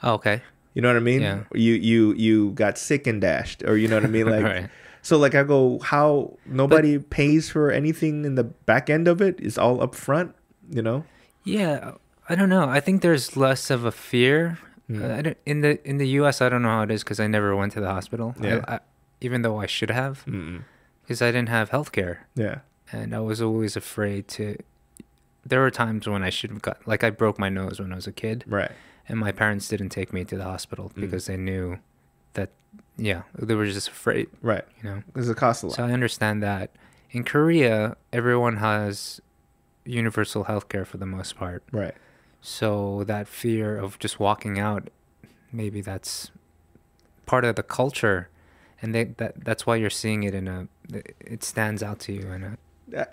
Oh, okay. You know what I mean? Yeah. You you you got sick and dashed, or you know what I mean? <laughs> Like, Right. so like I go, how nobody pays for anything in the back end of it? It's all up front, you know? Yeah, I don't know. I think there's less of a fear. I don't, in the in the U.S., I don't know how it is because I never went to the hospital. Yeah. I, even though I should have, because I didn't have health care, Yeah. And I was always afraid to. There were times when I should have got like I broke my nose when I was a kid, Right. and my parents didn't take me to the hospital Mm. because they knew that yeah they were just afraid, Right. you know. Because it costs a lot. So I understand that. In Korea, everyone has universal health care for the most part. right. So that fear of just walking out, maybe that's part of the culture, and they, that that's why you're seeing it in a. It stands out to you in a.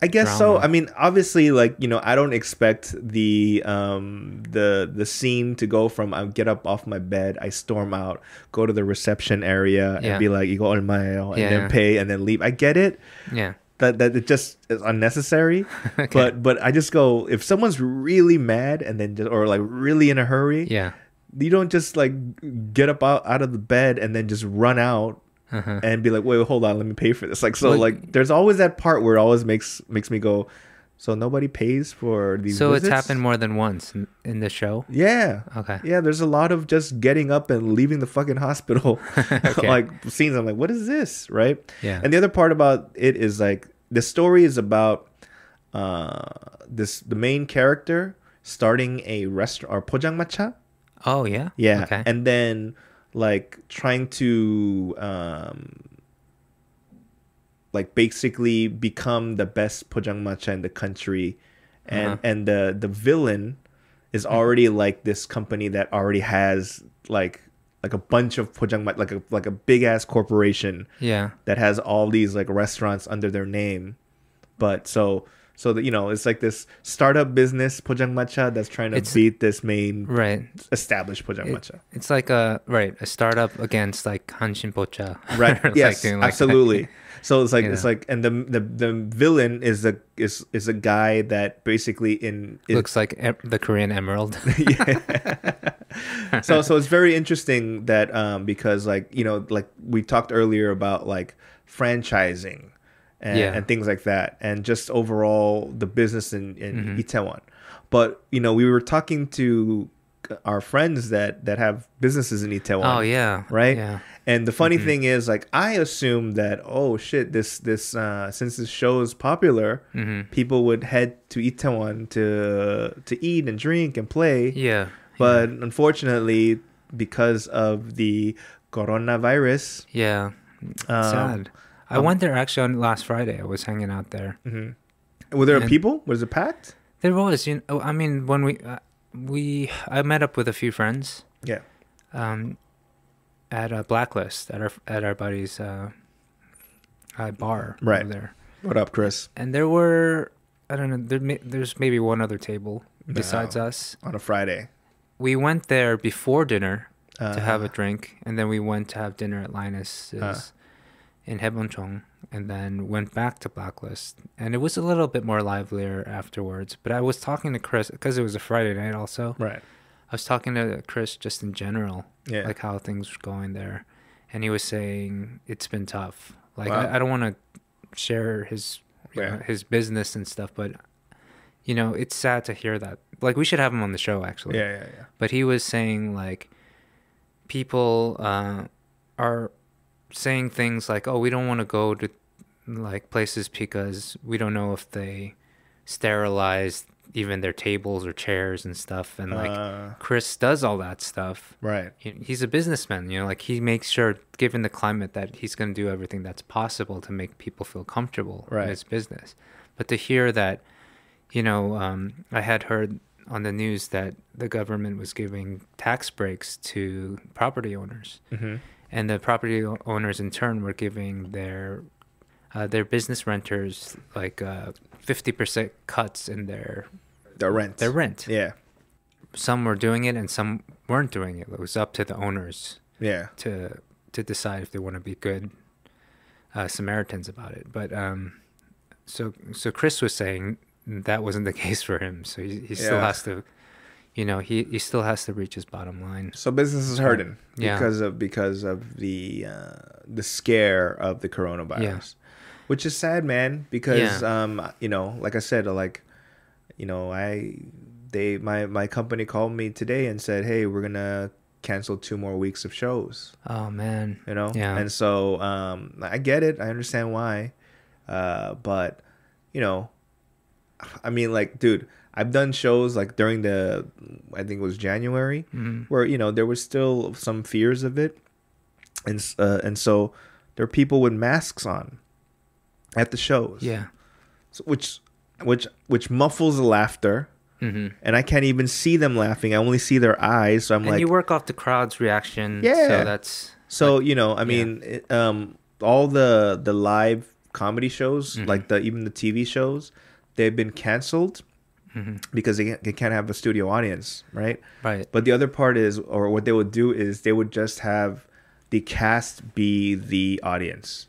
I guess drama. so. I mean, obviously, like you know, I don't expect the um the the scene to go from I get up off my bed, I storm out, go to the reception area, yeah. and be like, "You go on my," and yeah, then yeah. pay, and then leave. I get it. Yeah. That that it just is unnecessary. <laughs> okay. But but I just go if someone's really mad and then just or like really in a hurry. Yeah. You don't just like get up out, out of the bed and then just run out uh-huh. and be like, wait, hold on, let me pay for this. Like, so, Well, like, there's always that part where it always makes makes me go, so nobody pays for these. So it's happened more than once in, in the show. Yeah, Okay. yeah. There's a lot of just getting up and leaving the fucking hospital, <laughs> <laughs> Okay. like scenes. I'm like, what is this, right? Yeah. And the other part about it is like the story is about uh this the main character starting a restaurant or pojangmacha. Oh yeah. Yeah. Okay. And then like trying to um like basically become the best pojangmacha in the country and Uh-huh. and the the villain is already like this company that already has like like a bunch of pojangmacha like a like a big ass corporation yeah. that has all these like restaurants under their name but so so that you know it's like this startup business pojangmacha that's trying to It's- beat this main Right. established It- pojangmacha it's like a right a startup against like Hanshin Pocha. right <laughs> like yes like that. absolutely <laughs> so it's like it's like and the, the the villain is a is is a guy that basically in is, Looks like em- the Korean Emerald. <laughs> so so it's very interesting that um because like you know like we talked earlier about like franchising and, Yeah. and things like that and just overall the business in in Mhm. Itaewon but you know we were talking to our friends that that have businesses in Itaewon oh yeah. right? Yeah. And the funny Mhm. thing is, like, I assume that oh shit, this this uh, since this show is popular, hmm people would head to Itaewon to to eat and drink and play. Yeah. But unfortunately, because of the coronavirus, Yeah. um, Sad. I um, went there actually on last Friday. I was hanging out there. mhm. were there And- people? Was it packed? There was, you know, I mean, when we uh, we I met up with a few friends Yeah. um, at a Blacklist at our at our buddy's uh, uh, bar Right. over there, What up, Chris? and there were I don't know there may, there's maybe one other table besides No. us. On a Friday We went there before dinner to have Uh, a drink, and then we went to have dinner at Linus's, Uh. In Haebangchon and then went back to Blacklist. And it was a little bit more livelier afterwards. But I was talking to Chris because it was a Friday night also. Right. I was talking to Chris just in general, Yeah. like how things were going there. And he was saying it's been tough. Like, Wow. I, I don't want to share his Yeah. know, his business and stuff, but, you know, it's sad to hear that. Like, we should have him on the show, actually Yeah, yeah, yeah. but he was saying like people uh, are saying things like oh we don't want to go to like places because we don't know if they sterilize even their tables or chairs and stuff. And like Uh, chris does all that stuff. Right. He- he's a businessman you know like he makes sure given the climate that he's going to do everything that's possible to make people feel comfortable Right. in his business. But to hear that you know um, i had heard on the news that the government was giving tax breaks to property owners. Hmm and the property owners in turn were giving their uh, their business renters like uh, 50% cuts in their The rent. their rent Yeah. some were doing it and some weren't doing it. It was up to the owners Yeah. to to decide if they want to be good uh, Samaritans about it. But um, so so Chris was saying that wasn't the <laughs> case for him. So he, he still Yeah. has to, you know, he, he still has to reach his bottom line. So business is hurting Yeah. because of because of the uh, the scare of the coronavirus, which is sad, man. Because um, you know, like I said, like you know, I they my my company called me today and said, hey, we're gonna cancel two more weeks of shows. Oh man, You know, Yeah. and so um, I get it. I understand why, uh, but you know, I mean, like, dude, I've done shows like during the, I think it was January, Mhm. where you know there was still some fears of it, and uh, and so there are people with masks on at the shows, yeah, so, which which which muffles the laughter, hmm and I can't even see them laughing. I only see their eyes, so I'm and like, you work off the crowd's reaction. Yeah. so that's So you know, I mean, it, um, all the the live comedy shows, Mhm. like the even the TV shows, they've been canceled mhm, because they can't, they can't have a studio audience, right? right. But the other part is, or what they would do is they would just have the cast be the audience.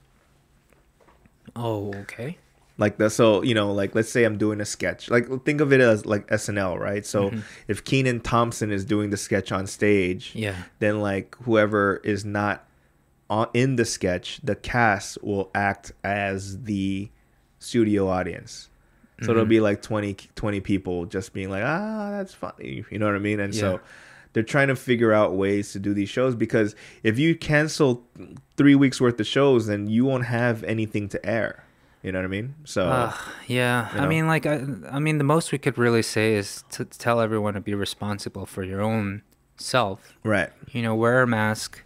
Oh, okay. Like the so you know like let's say I'm doing a sketch like think of it as like SNL right so Mhm. if Kenan Thompson is doing the sketch on stage Yeah. then like whoever is not on, in the sketch, the cast will act as the studio audience. So it'll Mhm. be like 20, 20 people just being like, ah, that's funny. You know what I mean? And Yeah. so they're trying to figure out ways to do these shows because if you cancel three weeks worth of shows, then you won't have anything to air. You know what I mean? So Uh, yeah, you I mean, like, I, I mean, the most we could really say is to tell everyone to be responsible for your own self. right. You know, wear a mask.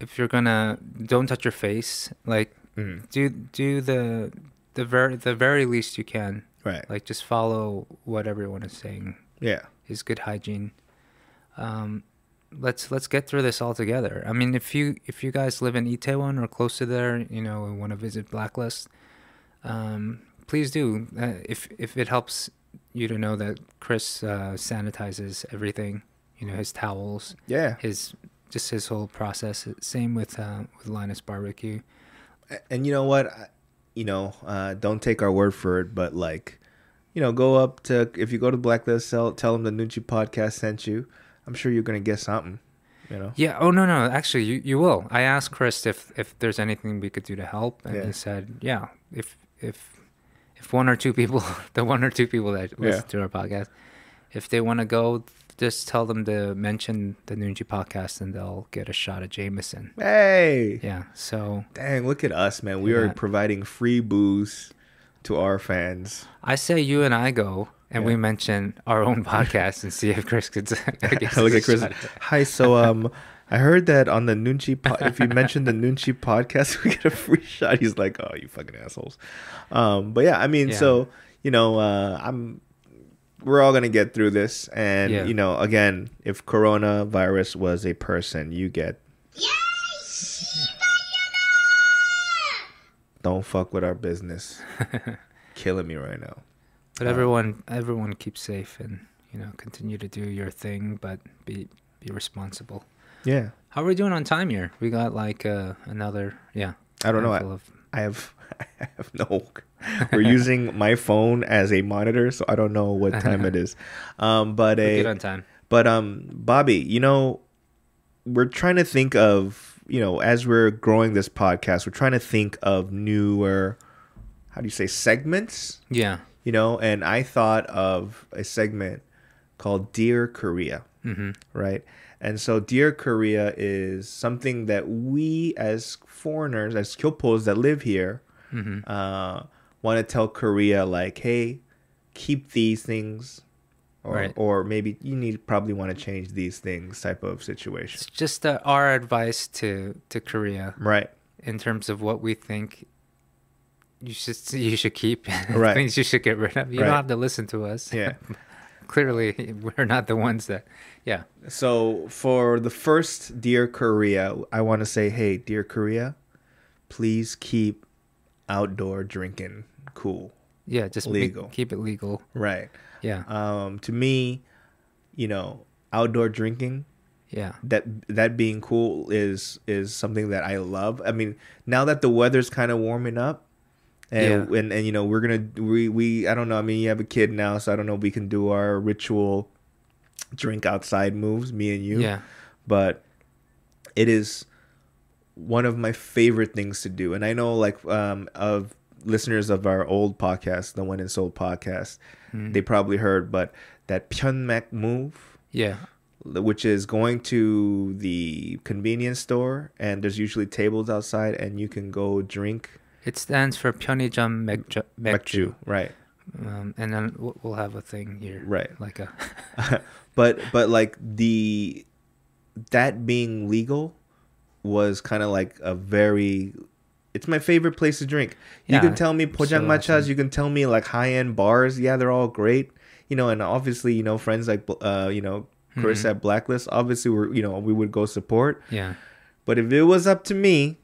If you're gonna, don't touch your face. Like, Mhm. do do the the very the very least you can. Right. Like, just follow what everyone is saying Yeah. is good hygiene. Um, let's let's get through this all together. I mean, if you if you guys live in Itaewon or close to there, you know, and want to visit Blacklist, um, please do. Uh, if if it helps you to know that Chris uh, sanitizes everything, you know, his towels, Yeah. his just his whole process. Same with uh, with Linus Barbecue. and you know what I- you know uh, don't take our word for it but like you know go up to if you go to blacklist tell, tell them the Nunchi podcast sent you i'm sure you're gonna get something you know Yeah. Oh no, no. Actually, you, you will. I asked Chris if if there's anything we could do to help, and Yeah. he said, yeah. If if if one or two people, <laughs> the one or two people that listen to our podcast, if they want to go, just tell them to mention the Nunchi podcast, and they'll get a shot of Jameson. hey Yeah. So dang look at us man we are providing free booze to our fans I say you and I go. And we mention our own <laughs> podcast and see if Chris could <laughs> <laughs> look at chris hi so um i heard that on the Nunchi po- if you mention the Nunchi podcast we get a free shot he's like oh you fucking assholes um but yeah i mean Yeah. so you know uh i'm we're all gonna get through this and Yeah. you know again if coronavirus was a person you get Yes! don't fuck with our business <laughs> killing me right now But Uh, everyone, everyone keep safe and you know continue to do your thing, but be be responsible. yeah How are we doing on time here? We got like uh, another, yeah. I don't know. I, handful of- I have <laughs> I have no. We're using my phone as a monitor, so I don't know what time it <laughs> is. Um, but We're a good on time. but um, Bobby, you know, we're trying to think of you know as we're growing this podcast, we're trying to think of newer, how do you say segments? Yeah. You know, and I thought of a segment called Dear Korea, Mm-hmm. right? And so Dear Korea is something that we as foreigners, as Kyopos that live here, Mm-hmm. uh, want to tell Korea like, hey, keep these things, or Right. or maybe you need probably want to change these things type of situation, It's just uh, our advice to to Korea right? in terms of what we think you should <laughs> you should keep, <laughs> Right. things you should get rid of. You Right. don't have to listen to us. Yeah. <laughs> Clearly, we're not the ones that. Yeah. So for the first Dear Korea, I want to say, hey, Dear Korea, please keep outdoor drinking cool, Yeah. Just make- Legal. keep it legal. right? Yeah. Um, to me, you know, outdoor drinking Yeah. that that being cool is is something that I love. I mean, now that the weather's kind of warming up, and Yeah. and and you know we're gonna we we I don't know. I mean, you have a kid now, so I don't know. if We can do our ritual drink outside moves, me and you. Yeah. But it is one of my favorite things to do, and I know like um of listeners of our old podcast, the One and Soul podcast, mm. they probably heard, but that Pyonmak move. Yeah. Which is going to the convenience store, and there's usually tables outside, and you can go drink. It stands for Pyeonijam Mekju, right? Um, and then we'll have a thing here, right? Like a, <laughs> but but like the that being legal was kind of like a very it's my favorite place to drink you Yeah, can tell me so pojangmachas awesome. you can tell me like high-end bars yeah they're all great you know and obviously you know friends like uh you know chris Mhm. at blacklist obviously we're you know we would go support Yeah. But if it was up to me,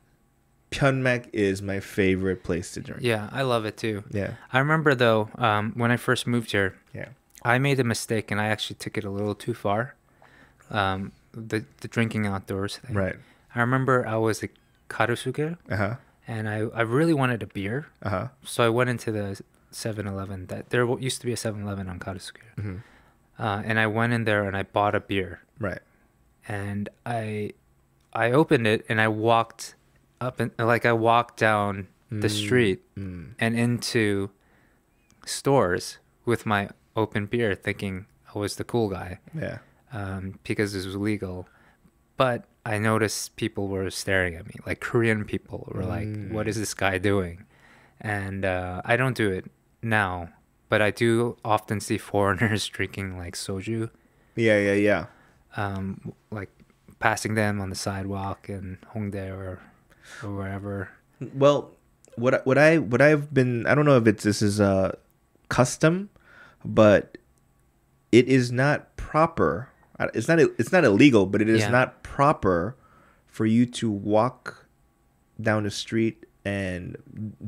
Pyonmak is my favorite place to drink. Yeah. I love it too. Yeah. I remember though, um, when I first moved here, Yeah. I made a mistake and I actually took it a little too far. Um, the the drinking outdoors thing. Right. I remember I was at Garosu-gil Uh huh. And I, I really wanted a beer, Uh huh. so I went into the 7-Eleven. That there used to be a 7-Eleven on Garosu-gil, hmm uh, and I went in there and I bought a beer, Right. and I I opened it and I walked up and like I walked down the Mm. street Mm. and into stores with my open beer, thinking I was the cool guy. Yeah. um, because this was legal. But I noticed people were staring at me, like Korean people were like, Mm. "What is this guy doing?" And uh, I don't do it now, but I do often see <laughs> foreigners drinking like soju, Yeah. Yeah. Yeah. um, like passing them on the sidewalk in Hongdae or or wherever. Well, what I- what I what I've been I don't know if it's this is a custom, but it is not proper. It's not it's not illegal, but it is Yeah. not proper for you to walk down the street and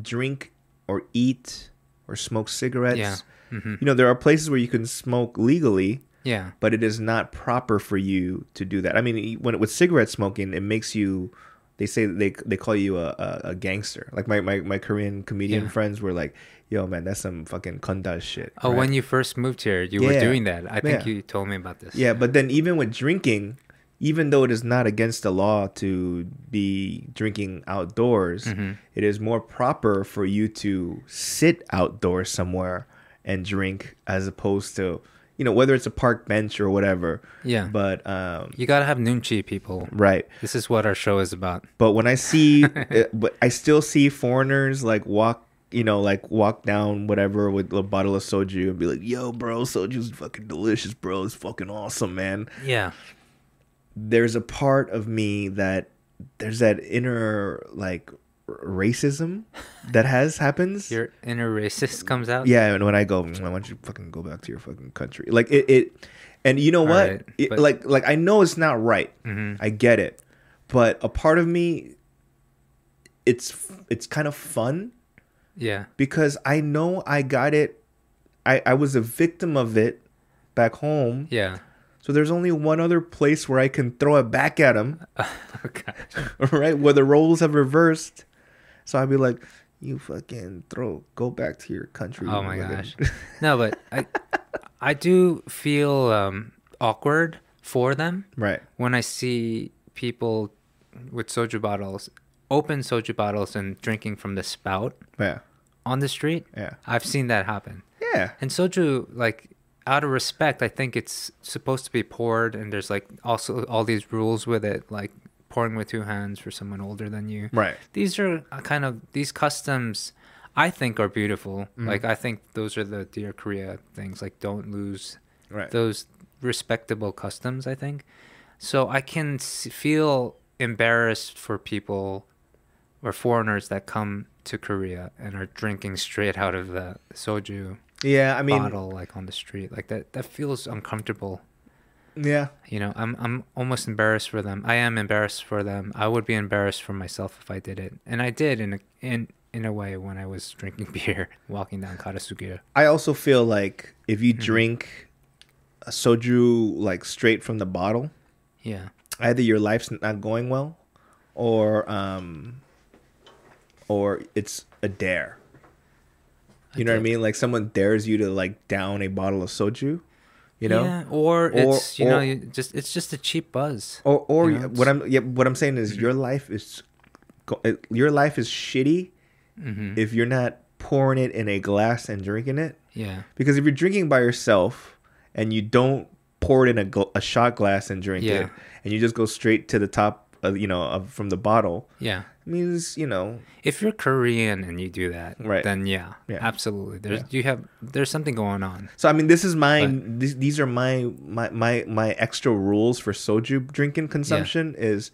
drink or eat or smoke cigarettes. Yeah. hmm You know, there are places where you can smoke legally, Yeah. but it is not proper for you to do that. I mean, when with cigarette smoking, it makes you. They say they they call you a, a, a gangster. Like my, my, my Korean comedian Yeah. friends were like, "Yo, man, that's some fucking kunda shit." Oh, right? when you first moved here, you were doing that. I think Yeah. you told me about this. yeah, but then even with drinking, even though it is not against the law to be drinking outdoors, Mhm. it is more proper for you to sit outdoors somewhere and drink as opposed to you know whether it's a park bench or whatever. Yeah. But um, You gotta have nunchi, people. right. This is what our show is about. But when I see, <laughs> but I still see foreigners like walk, you know, like walk down whatever with a bottle of soju and be like, "Yo, bro, soju's fucking delicious, bro. It's fucking awesome, man." Yeah. There's a part of me that there's that inner like racism that has happens. Your inner racist comes out. yeah, and when I go, "Mm, why don't you fucking go back to your fucking country? Like it, it and you know what? Alright, It- but- like, like I know it's not right. hmm I get it, but a part of me, it's it's kind of fun Yeah. because I know I got it. I I was a victim of it back home. Yeah. So there's only one other place where I can throw it back at him, <laughs> okay. <laughs> right? Where the roles have reversed, So I'd be like, you fucking throw, go back to your country. Oh my fucking- gosh. No, but I <laughs> I do feel um, awkward for them right. when I see people with soju bottles, open soju bottles, and drinking from the spout Yeah. On the street. Yeah. I've seen that happen. Yeah. And soju, like, out of respect, I think it's supposed to be poured, and there's like also all these rules with it, like pouring with two hands for someone older than you. Right. These are uh, kind of these customs. I think are beautiful. Mm-hmm. Like I think those are the dear Korea things. Like don't lose Right. those respectable customs. I think so. I can feel embarrassed for people or foreigners that come to Korea and are drinking straight out of the soju yeah. I mean, bottle like on the street like that that feels uncomfortable yeah. you know i'm i'm almost embarrassed for them i am embarrassed for them i would be embarrassed for myself if i did it and i did in a in in a way when i was drinking <laughs> beer walking down karasugira I also feel like if you Mm-hmm. drink a soju like straight from the bottle, yeah either your life's not going well, or um, or it's a dare. You know what I mean? Like someone dares you to like down a bottle of soju, you know? yeah, or, Or- it's you know you just it's just a cheap buzz Or or You know, what I'm yeah, what I'm saying is Mm-hmm. your life is your life is shitty hmm if you're not pouring it in a glass and drinking it. yeah Because if you're drinking by yourself and you don't pour it in a, gl- a shot glass and drink Yeah. it, and you just go straight to the top, of, you know, of, from the bottle, yeah means you know, if you're korean and you do that Right. then yeah, Yeah. absolutely there's Yeah. you have there's something going on So I mean, this is my these, these are my, my my my extra rules for soju drinking consumption is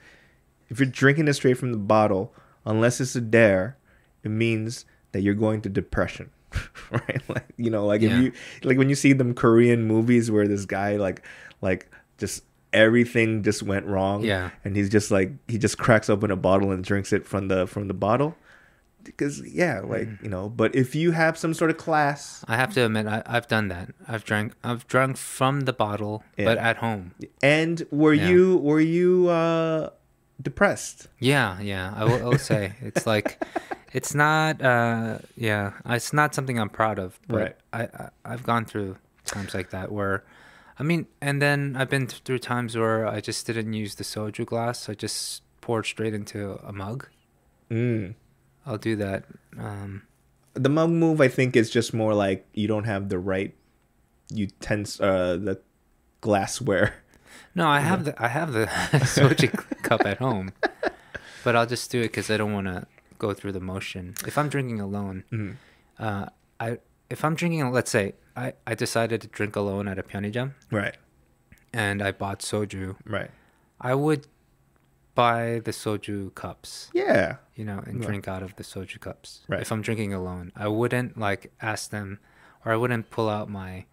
if you're drinking it straight from the bottle, unless it's a dare, it means that you're going to depression. <laughs> right? Like you know, like Yeah. if you like when you see them Korean movies where this guy like like just everything just went wrong. Yeah. And he's just like he just cracks open a bottle and drinks it from the from the bottle. Because yeah, like, Mm. you know, but if you have some sort of class I have to admit, I, I've done that. I've drank, I've drunk from the bottle, Yeah. but at home. And were Yeah. you were you uh depressed? Yeah, yeah. I will, I will say it's <laughs> like, it's not. uh Yeah, it's not something I'm proud of. But Right. I, I I've gone through times like that where, I mean, and then I've been through times where I just didn't use the soju glass. I just poured straight into a mug. Mm. I'll do that. Um, The mug move I think is just more like you don't have the right utens uh the glassware. no, I have the I have the <laughs> soju cup at home, <laughs> but I'll just do it because I don't want to go through the motion. If I'm drinking alone, Mhm. uh, I if I'm drinking, let's say I I decided to drink alone at a pyeonijam Right. and I bought soju, Right. I would buy the soju cups, Yeah. you know, and Right. drink out of the soju cups. Right. If I'm drinking alone, I wouldn't like ask them, or I wouldn't pull out my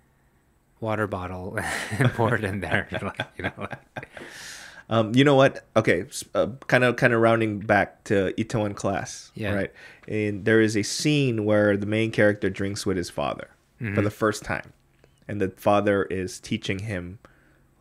water bottle <laughs> and pour it in there, <laughs> like, you know. Like, Um, you know what? Okay, kind of kind of rounding back to Itaewon class. Yeah. Right. And there is a scene where the main character drinks with his father for Mhm. the first time, and the father is teaching him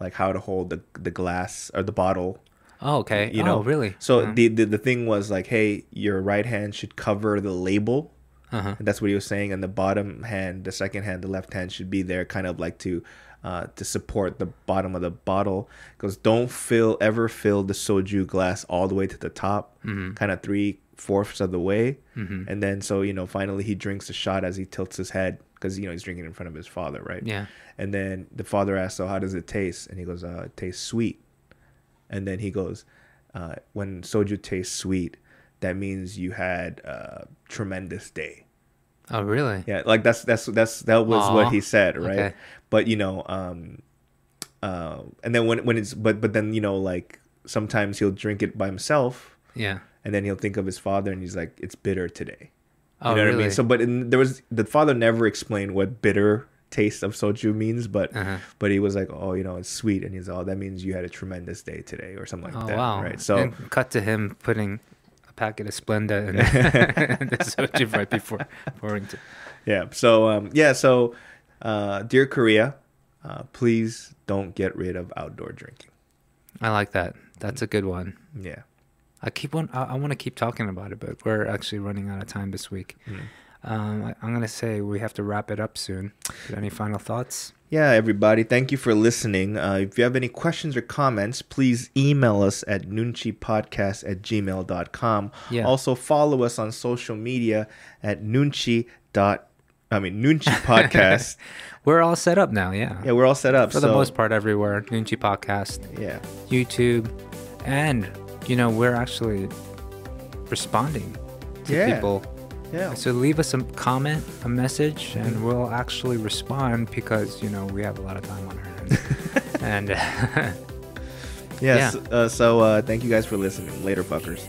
like how to hold the the glass or the bottle. oh, okay. You know, oh, really? So uh, the, the the thing was like, hey, your right hand should cover the label. uh-huh. That's what he was saying. And the bottom hand, the second hand, the left hand should be there, kind of like to uh, to support the bottom of the bottle. Because don't fill ever fill the soju glass all the way to the top, Mhm. kind of three fourths of the way. Mhm. And then so you know, finally he drinks a shot as he tilts his head because you know he's drinking in front of his father, right? Yeah. And then the father asks, "So how does it taste?" And he goes, uh, "It tastes sweet." And then he goes, uh, "When soju tastes sweet, that means you had a tremendous day." Oh, really? Yeah, like that's that's that's that was Aw, what he said, right? okay. But you know, um, uh, and then when when it's but but then you know like sometimes he'll drink it by himself, Yeah. and then he'll think of his father, and he's like, "It's bitter today." You Oh, know what I mean? So, but in, there was the father never explained what bitter taste of soju means, but Uh-huh. but he was like, "Oh, you know, it's sweet," and he's oh, that means you had a tremendous day today, or something like Oh that, wow! right? So. and cut to him putting a packet of Splenda and <laughs> <laughs> the soju right before pouring. To, <laughs> Yeah. So um, yeah. So, uh, dear Korea, uh, please don't get rid of outdoor drinking. I like that. That's a good one. Yeah. I keep on. I, I want to keep talking about it, but we're actually running out of time this week. Um, I, I'm gonna say we have to wrap it up soon. Any final thoughts? Yeah, everybody, thank you for listening. Uh, if you have any questions or comments, please email us at noonchipodcast at gmail.com. Yeah. Also, follow us on social media at noonchi dot, I mean, noonchi podcast. <laughs> We're all set up now. Yeah. yeah, we're all set up. For the most part, everywhere. Nunchi Podcast, Yeah. YouTube, and you know we're actually responding to Yeah. people. Yeah. So leave us a comment, a message, and we'll actually respond because you know we have a lot of time on our hands. <laughs> and <laughs> Yes. Uh, so uh, thank you guys for listening. Later, fuckers.